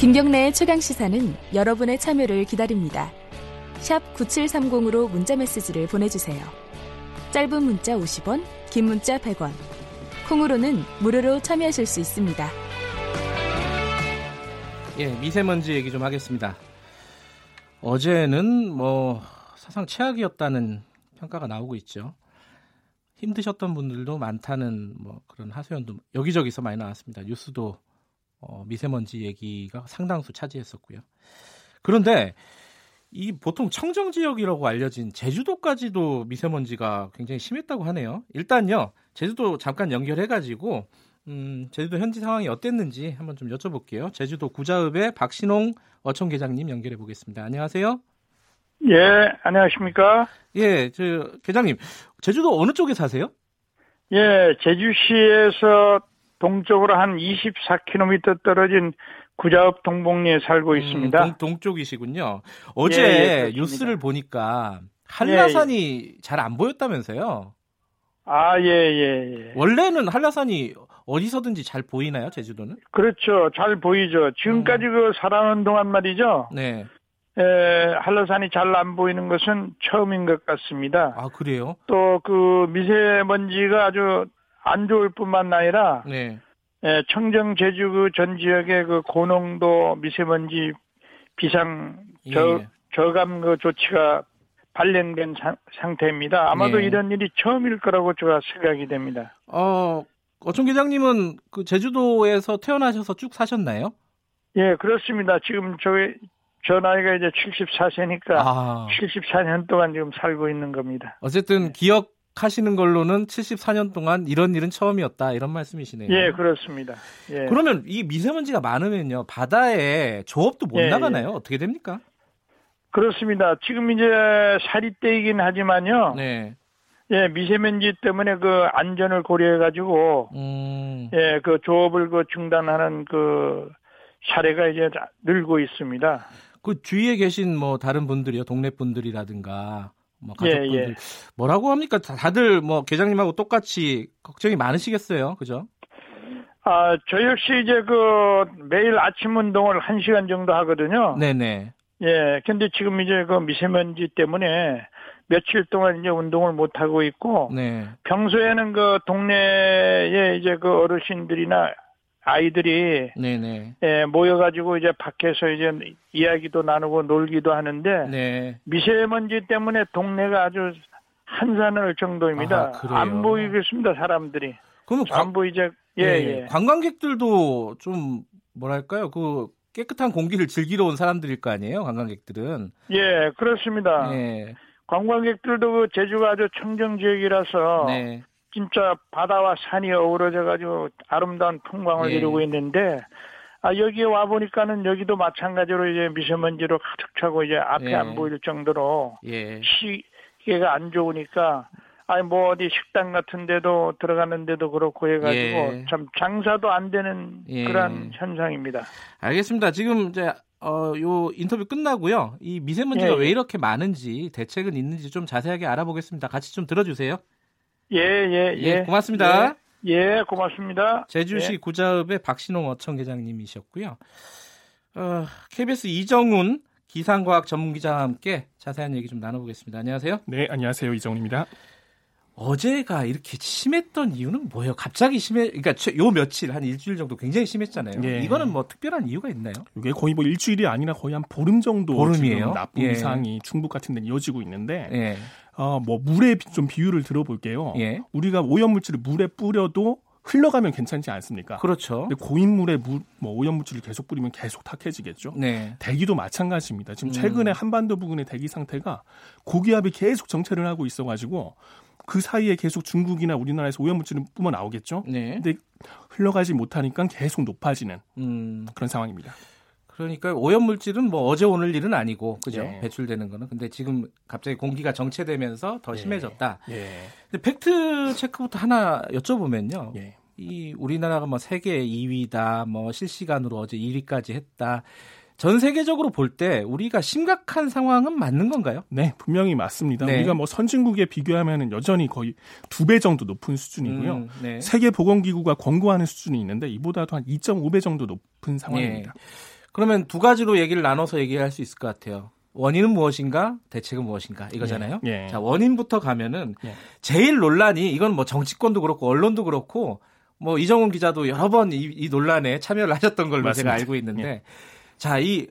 김경래의 최강 시사는 여러분의 참여를 기다립니다. 샵 9730으로 문자 메시지를 보내주세요. 짧은 문자 50원, 긴 문자 100원. 콩으로는 무료로 참여하실 수 있습니다. 예, 미세먼지 얘기 좀 하겠습니다. 어제는 뭐 사상 최악이었다는 평가가 나오고 있죠. 힘드셨던 분들도 많다는 뭐 그런 하소연도 여기저기서 많이 나왔습니다. 뉴스도 어, 미세먼지 얘기가 상당수 차지했었고요. 그런데 이 보통 청정 지역이라고 알려진 제주도까지도 미세먼지가 굉장히 심했다고 하네요. 일단요, 제주도 잠깐 연결해가지고 음, 제주도 현지 상황이 어땠는지 한번 좀 여쭤볼게요. 제주도 구자읍의 박신홍 어촌 계장님 연결해 보겠습니다. 안녕하세요. 예, 안녕하십니까? 예, 저 계장님, 제주도 어느 쪽에 사세요? 예, 제주시에서 동쪽으로 한 24km 떨어진 구자읍 동봉리에 살고 있습니다. 음, 동, 쪽이시군요 어제 예, 예, 뉴스를 보니까 한라산이 예, 잘 안 보였다면서요? 아, 예, 예, 예. 원래는 한라산이 어디서든지 잘 보이나요, 제주도는? 그렇죠. 잘 보이죠. 지금까지 음. 그 살아오는 동안 말이죠. 네. 에, 한라산이 잘 안 보이는 것은 처음인 것 같습니다. 아, 그래요? 또 그 미세먼지가 아주 안 좋을 뿐만 아니라 네. 에, 청정 제주 그 전 지역의 그 고농도 미세먼지 비상 저, 예. 저감 그 조치가 발령된 사, 상태입니다. 아마도 예. 이런 일이 처음일 거라고 제가 생각이 됩니다. 어, 어촌 기장님은 그 제주도에서 태어나셔서 쭉 사셨나요? 예, 그렇습니다. 지금 저희 저 나이가 이제 74세니까 아. 74년 동안 지금 살고 있는 겁니다. 어쨌든 네. 기억 하시는 걸로는 74년 동안 이런 일은 처음이었다 이런 말씀이시네요. 예, 그렇습니다. 예. 그러면 이 미세먼지가 많으면요 바다에 조업도 못 예, 예. 나가나요? 예. 어떻게 됩니까? 그렇습니다. 지금 이제 살이 때이긴 하지만요. 네. 예, 미세먼지 때문에 그 안전을 고려해 가지고 음. 예, 그 조업을 그 중단하는 그 사례가 이제 늘고 있습니다. 그 주위에 계신 뭐 다른 분들이요, 동네 분들이라든가 뭐 가족분들 예, 예. 뭐라고 합니까? 다들 뭐 계장님하고 똑같이 걱정이 많으시겠어요, 그죠? 아, 저 역시 이제 그 매일 아침 운동을 1 시간 정도 하거든요. 네네. 예, 근데 지금 이제 그 미세먼지 때문에 며칠 동안 이제 운동을 못 하고 있고 네. 평소에는 그 동네에 이제 그 어르신들이나 아이들이 네네. 예, 모여가지고 이제 밖에서 이제 이야기도 나누고 놀기도 하는데 네. 미세먼지 때문에 동네가 아주 한산할 정도입니다. 아, 안 보이겠습니다 사람들이. 그럼 안 보이제 예, 네. 예. 관광객들도 좀 뭐랄까요 그 깨끗한 공기를 즐기러 온 사람들일 거 아니에요 관광객들은. 예 그렇습니다. 예. 관광객들도 그 제주가 아주 청정 지역이라서 네. 진짜 바다와 산이 어우러져 가지고 아름다운 풍광을 예. 이루고 있는데 아 여기에 와 보니까는 여기도 마찬가지로 이제 미세먼지로 가득 차고 이제 앞에 예. 안 보일 정도로 예. 시계가 안 좋으니까 아니 뭐 어디 식당 같은 데도 들어가는데도 그렇고 해가지고 예. 참 장사도 안 되는 예. 그런 현상입니다. 알겠습니다. 지금 이제 어, 요 인터뷰 끝나고요. 이 미세먼지가 예. 왜 이렇게 많은지 대책은 있는지 좀 자세하게 알아보겠습니다. 같이 좀 들어주세요. 예, 예, 예. 예 고맙습니다. 예, 예 고맙습니다. 제주시 예. 구자읍의 박신홍 어청 계장님이셨고요. 어, KBS 이정훈 기상과학 전문기자와 함께 자세한 얘기 좀 나눠보겠습니다. 안녕하세요. 네, 안녕하세요. 이정훈입니다. 어제가 이렇게 심했던 이유는 뭐예요? 갑자기 심해, 그러니까 요 며칠 한 일주일 정도 굉장히 심했잖아요. 예. 이거는 뭐 특별한 이유가 있나요? 이게 거의 뭐 일주일이 아니라 거의 한 보름 정도 보름이에요? 나쁜 예. 이상이 충북 같은 데는 이어지고 있는데 예. 어, 뭐 물에 좀 비유를 들어볼게요. 예. 우리가 오염물질을 물에 뿌려도 흘러가면 괜찮지 않습니까? 그렇죠. 근데 고인물에 물, 뭐 오염물질을 계속 뿌리면 계속 탁해지겠죠. 네. 대기도 마찬가지입니다. 지금 음. 최근에 한반도 부근의 대기 상태가 고기압이 계속 정체를 하고 있어가지고 그 사이에 계속 중국이나 우리나라에서 오염물질은 뿜어 나오겠죠. 네. 근데 흘러가지 못하니까 계속 높아지는 음. 그런 상황입니다. 그러니까 오염 물질은 뭐 어제 오늘 일은 아니고 그죠 예. 배출되는 거는 근데 지금 갑자기 공기가 정체되면서 더 예. 심해졌다. 예. 근데 팩트 체크부터 하나 여쭤보면요. 예. 이 우리나라가 뭐 세계 2위다, 뭐 실시간으로 어제 1위까지 했다. 전 세계적으로 볼 때 우리가 심각한 상황은 맞는 건가요? 네, 분명히 맞습니다. 네. 우리가 뭐 선진국에 비교하면 여전히 거의 두 배 정도 높은 수준이고요. 음, 네. 세계 보건기구가 권고하는 수준이 있는데 이보다도 한 2.5배 정도 높은 상황입니다. 그러면 두 가지로 얘기를 나눠서 얘기할 수 있을 것 같아요. 원인은 무엇인가, 대책은 무엇인가 이거잖아요. 예. 예. 자 원인부터 가면은 예. 제일 논란이 이건 뭐 정치권도 그렇고 언론도 그렇고 뭐 이정훈 기자도 여러 번이 논란에 참여를 하셨던 걸로 맞습니다. 제가 알고 있는데 예. 자이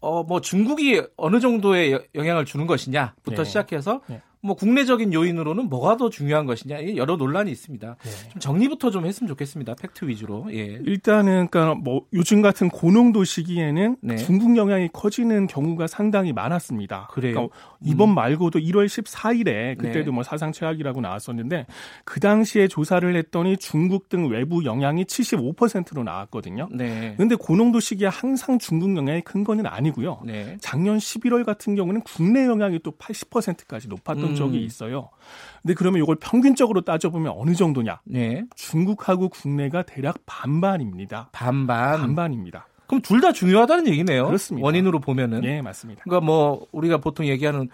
어 뭐 중국이 어느 정도의 여- 영향을 주는 것이냐부터 예. 시작해서 예. 뭐 국내적인 요인으로는 뭐가 더 중요한 것이냐 이 여러 논란이 있습니다. 예. 좀 정리부터 좀 했으면 좋겠습니다. 팩트 위주로. 예. 일단은 그러니까 뭐 요즘 같은 고농도 시기에는 네. 중국 영향이 커지는 경우가 상당히 많았습니다. 그래요? 그러니까 이번 말고도 1월 14일에 그때도 네. 뭐 사상 최악이라고 나왔었는데 그 당시에 조사를 했더니 중국 등 외부 영향이 75%로 나왔거든요. 네. 근데 고농도 시기에 항상 중국 영향이 큰 거는 아니고요. 네. 작년 11월 같은 경우는 국내 영향이 또 80%까지 높았던 음. 적이 있어요. 근데 그러면 이걸 평균적으로 따져보면 어느 정도냐? 네. 중국하고 국내가 대략 반반입니다. 반반. 반반입니다. 그럼 둘 다 중요하다는 얘기네요. 그렇습니다. 원인으로 보면은. 예, 맞습니다. 그러니까 뭐 우리가 보통 얘기하는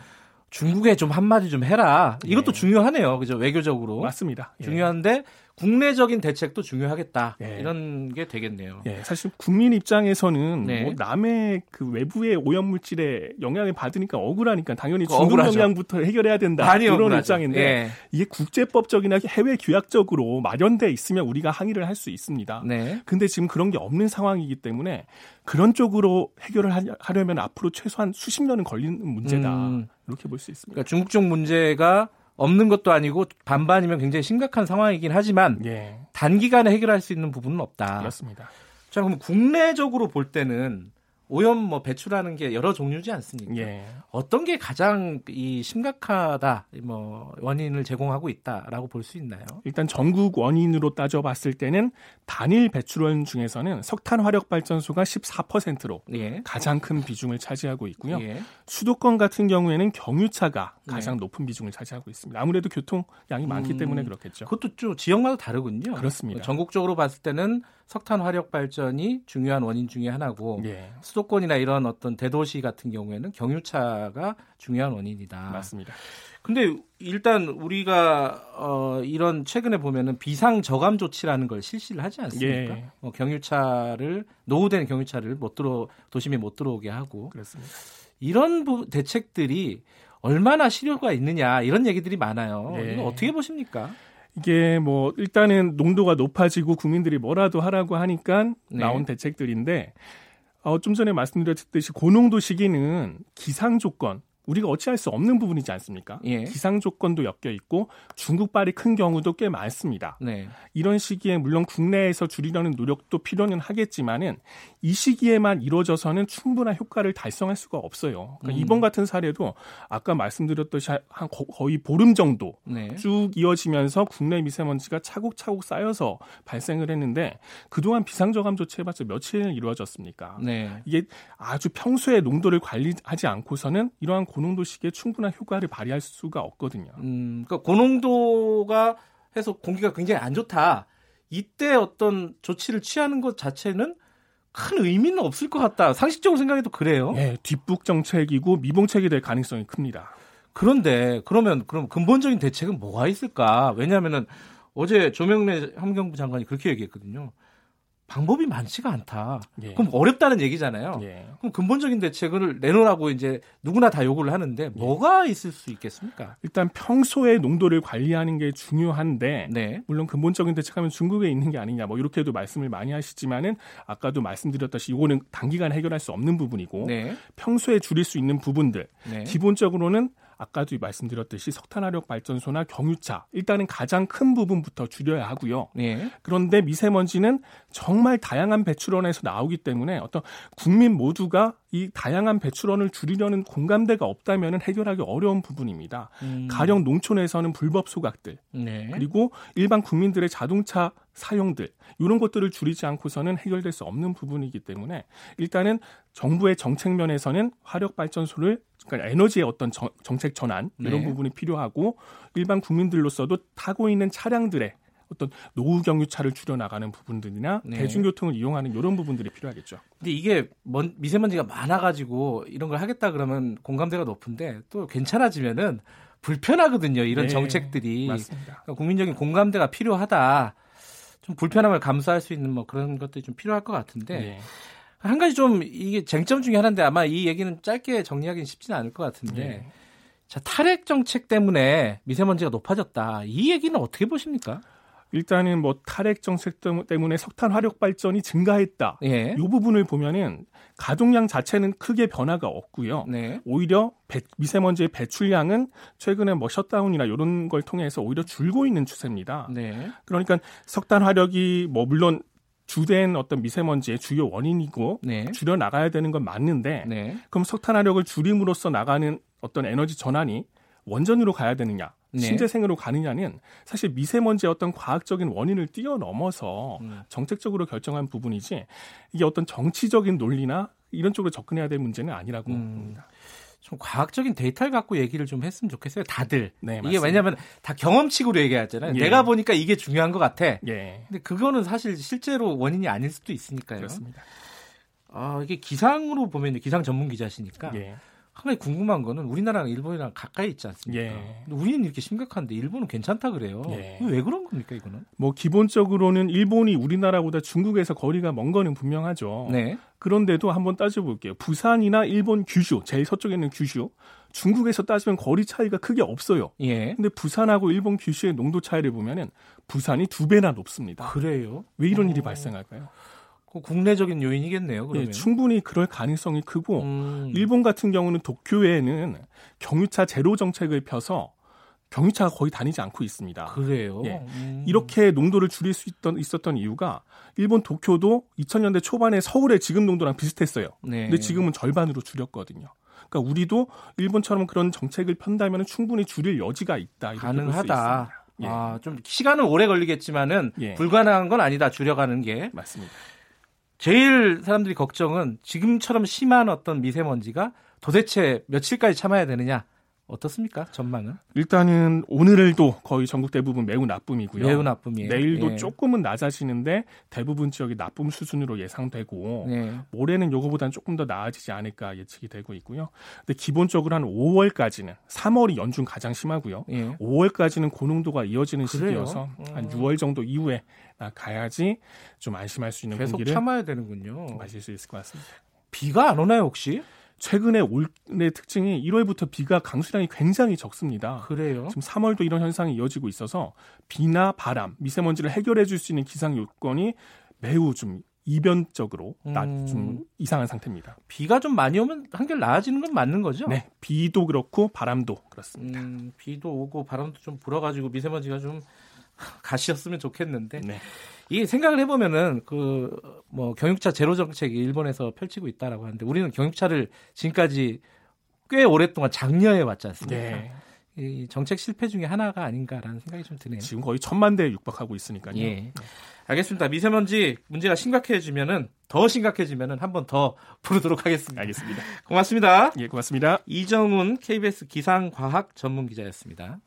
중국에 좀 한마디 좀 해라. 이것도 예. 중요하네요. 그죠? 외교적으로. 맞습니다. 예. 중요한데 국내적인 대책도 중요하겠다. 예. 이런 게 되겠네요. 예, 사실 국민 입장에서는 네. 뭐 남의 그 외부의 오염 물질에 영향을 받으니까 억울하니까 당연히 그 중국. 영향부터 해결해야 된다 많이 이런 억울하죠. 입장인데 예. 이게 국제법적이나 해외 규약적으로 마련돼 있으면 우리가 항의를 할 수 있습니다. 네. 근데 지금 그런 게 없는 상황이기 때문에 그런 쪽으로 해결을 하려- 하려면 앞으로 최소한 수십 년은 걸리는 문제다. 음. 이렇게 볼 수 있습니다. 그러니까 중국 쪽 문제가 없는 것도 아니고 반반이면 굉장히 심각한 상황이긴 하지만 예, 단기간에 해결할 수 있는 부분은 없다. 그렇습니다. 자, 그럼 국내적으로 볼 때는 오염 뭐 배출하는 게 여러 종류지 않습니까? 예. 어떤 게 가장 이 심각하다, 뭐 원인을 제공하고 있다라고 볼 수 있나요? 일단 전국 원인으로 따져봤을 때는 단일 배출원 중에서는 석탄 화력 발전소가 14%로 예. 가장 큰 비중을 차지하고 있고요. 예. 수도권 같은 경우에는 경유차가 가장 네. 높은 비중을 차지하고 있습니다. 아무래도 교통량이 많기 음, 때문에 그렇겠죠. 그것도 좀 지역마다 다르군요. 그렇습니다. 전국적으로 봤을 때는 석탄 화력 발전이 중요한 원인 중에 하나고 예, 수도권이나 이런 어떤 대도시 같은 경우에는 경유차가 중요한 원인이다. 맞습니다. 근데 일단 우리가 어 이런 최근에 보면은 비상 저감 조치라는 걸 실시를 하지 않습니까? 예. 어, 경유차를 노후된 경유차를 못 들어 도심에 못 들어오게 하고 그렇습니다. 이런 부, 대책들이 얼마나 실효가 있느냐 이런 얘기들이 많아요. 예. 이거 어떻게 보십니까? 이게 뭐 일단은 농도가 높아지고 국민들이 뭐라도 하라고 하니까 네. 나온 대책들인데 어, 좀 전에 말씀드렸듯이 고농도 시기는 기상 조건 우리가 어찌할 수 없는 부분이지 않습니까? 예. 기상 조건도 엮여 있고 중국발이 큰 경우도 꽤 많습니다. 네. 이런 시기에 물론 국내에서 줄이려는 노력도 필요는 하겠지만은 이 시기에만 이루어져서는 충분한 효과를 달성할 수가 없어요. 그러니까 음. 이번 같은 사례도 아까 말씀드렸듯이 한 거- 거의 보름 정도 네. 쭉 이어지면서 국내 미세먼지가 차곡차곡 쌓여서 발생을 했는데 그동안 비상저감 조치해봤자 며칠 이루어졌습니까? 네. 이게 아주 평소에 농도를 관리하지 않고서는 이러한 고 농도 시기에 충분한 효과를 발휘할 수가 없거든요. 음, 그러니까 고농도가 해서 공기가 굉장히 안 좋다. 이때 어떤 조치를 취하는 것 자체는 큰 의미는 없을 것 같다. 상식적으로 생각해도 그래요. 예, 뒷북 정책이고 미봉책이 될 가능성이 큽니다. 그런데 그러면 그럼 근본적인 대책은 뭐가 있을까? 왜냐하면은 어제 조명래 환경부 장관이 그렇게 얘기했거든요. 방법이 많지가 않다. 예. 그럼 어렵다는 얘기잖아요. 예. 그럼 근본적인 대책을 내놓으라고 이제 누구나 다 요구를 하는데 뭐가 있을 수 있겠습니까? 일단 평소에 농도를 관리하는 게 중요한데 네. 물론 근본적인 대책하면 중국에 있는 게 아니냐 뭐 이렇게도 말씀을 많이 하시지만은 아까도 말씀드렸다시피 이거는 단기간에 해결할 수 없는 부분이고 네. 평소에 줄일 수 있는 부분들 네. 기본적으로는 아까도 말씀드렸듯이 석탄화력 발전소나 경유차 일단은 가장 큰 부분부터 줄여야 하고요. 네. 그런데 미세먼지는 정말 다양한 배출원에서 나오기 때문에 어떤 국민 모두가 이 다양한 배출원을 줄이려는 공감대가 없다면 해결하기 어려운 부분입니다. 음, 가령 농촌에서는 불법 소각들 네. 그리고 일반 국민들의 자동차 사용들 이런 것들을 줄이지 않고서는 해결될 수 없는 부분이기 때문에 일단은 정부의 정책 면에서는 화력 발전소를 그러니까 에너지의 어떤 정, 책 전환 이런 네. 부분이 필요하고 일반 국민들로서도 타고 있는 차량들의 어떤 노후 경유차를 줄여 나가는 부분들이나 네. 대중교통을 이용하는 이런 부분들이 필요하겠죠. 근데 이게 먼, 미세먼지가 많아가지고 이런 걸 하겠다 그러면 공감대가 높은데 또 괜찮아지면은 불편하거든요. 이런 네, 정책들이 맞습니다. 그러니까 국민적인 공감대가 필요하다. 좀 불편함을 감수할 수 있는 뭐 그런 것들이 좀 필요할 것 같은데 네. 한 가지 좀 이게 쟁점 중에 하나인데 아마 이 얘기는 짧게 정리하기는 쉽지는 않을 것 같은데 네. 자 탈핵 정책 때문에 미세먼지가 높아졌다 이 얘기는 어떻게 보십니까? 일단은 뭐 탈핵 정책 때문에 석탄 화력 발전이 증가했다. 예. 이 부분을 보면은 가동량 자체는 크게 변화가 없고요. 네. 오히려 배, 미세먼지의 배출량은 최근에 뭐 셧다운이나 이런 걸 통해서 오히려 줄고 있는 추세입니다. 네. 그러니까 석탄 화력이 뭐 물론 주된 어떤 미세먼지의 주요 원인이고 네. 줄여 나가야 되는 건 맞는데 네. 그럼 석탄 화력을 줄임으로써 나가는 어떤 에너지 전환이 원전으로 가야 되느냐 네. 신재생으로 가느냐는 사실 미세먼지의 어떤 과학적인 원인을 뛰어넘어서 음. 정책적으로 결정한 부분이지 이게 어떤 정치적인 논리나 이런 쪽으로 접근해야 될 문제는 아니라고 음. 봅니다. 좀 과학적인 데이터를 갖고 얘기를 좀 했으면 좋겠어요. 다들. 네, 이게 왜냐하면 다 경험치로 얘기하잖아요. 예. 내가 보니까 이게 중요한 것 같아. 예. 근데 그거는 사실 실제로 원인이 아닐 수도 있으니까요. 그렇습니다. 아, 이게 기상으로 보면 기상 전문 기자시니까 예. 한 가지 궁금한 거는 우리나라랑 일본이랑 가까이 있지 않습니까? 예. 우리는 이렇게 심각한데 일본은 괜찮다 그래요. 예. 왜 그런 겁니까 이거는? 뭐 기본적으로는 일본이 우리나라보다 중국에서 거리가 먼 거는 분명하죠. 네. 그런데도 한번 따져볼게요. 부산이나 일본 규슈, 제일 서쪽에 있는 규슈, 중국에서 따지면 거리 차이가 크게 없어요. 예. 근데 부산하고 일본 규슈의 농도 차이를 보면은 부산이 두 배나 높습니다. 그래요? 왜 이런 오. 일이 어. 발생할까요? 그 국내적인 요인이겠네요. 그러면. 예, 충분히 그럴 가능성이 크고 음. 일본 같은 경우는 도쿄에는 경유차 제로 정책을 펴서 경유차가 거의 다니지 않고 있습니다. 그래요? 예. 음. 이렇게 농도를 줄일 수 있던, 있었던 이유가 일본 도쿄도 2000년대 초반에 서울의 지금 농도랑 비슷했어요. 네. 근데 지금은 절반으로 줄였거든요. 그러니까 우리도 일본처럼 그런 정책을 편다면 충분히 줄일 여지가 있다. 가능하다. 예. 아, 좀 시간은 오래 걸리겠지만은 예. 불가능한 건 아니다. 줄여가는 게. 맞습니다. 제일 사람들이 걱정은 지금처럼 심한 어떤 미세먼지가 도대체 며칠까지 참아야 되느냐. 어떻습니까? 전망은? 일단은 오늘도 거의 전국 대부분 매우 나쁨이고요. 매우 나쁨이에요. 내일도 예. 조금은 낮아지는데 대부분 지역이 나쁨 수준으로 예상되고 예. 모레는 요거보다는 조금 더 나아지지 않을까 예측이 되고 있고요. 근데 기본적으로 한 5월까지는 3월이 연중 가장 심하고요. 예. 5월까지는 고농도가 이어지는 그래요? 시기여서 한 6월 음. 정도 이후에 가야지 좀 안심할 수 있는 계속 공기를 참아야 되는군요. 마실 수 있을 것 같습니다. 비가 안 오나요 혹시? 최근에 올해 특징이 1월부터 비가 강수량이 굉장히 적습니다. 그래요? 지금 3월도 이런 현상이 이어지고 있어서 비나 바람, 미세먼지를 해결해 줄 수 있는 기상 요건이 매우 좀 이변적으로 음... 좀 이상한 상태입니다. 비가 좀 많이 오면 한결 나아지는 건 맞는 거죠? 네, 비도 그렇고 바람도 그렇습니다. 음, 비도 오고 바람도 좀 불어가지고 미세먼지가 좀 가시였으면 좋겠는데 네. 이 생각을 해보면은 그 뭐 경유차 제로 정책이 일본에서 펼치고 있다라고 하는데 우리는 경유차를 지금까지 꽤 오랫동안 장려해 왔지 않습니까? 네. 이 정책 실패 중에 하나가 아닌가라는 생각이 좀 드네요. 지금 거의 천만 대에 육박하고 있으니까요. 예. 네. 알겠습니다. 미세먼지 문제가 심각해지면은 더 심각해지면은 한 번 더 부르도록 하겠습니다. 알겠습니다. 고맙습니다. 예, 고맙습니다. 이정훈 KBS 기상과학 전문 기자였습니다.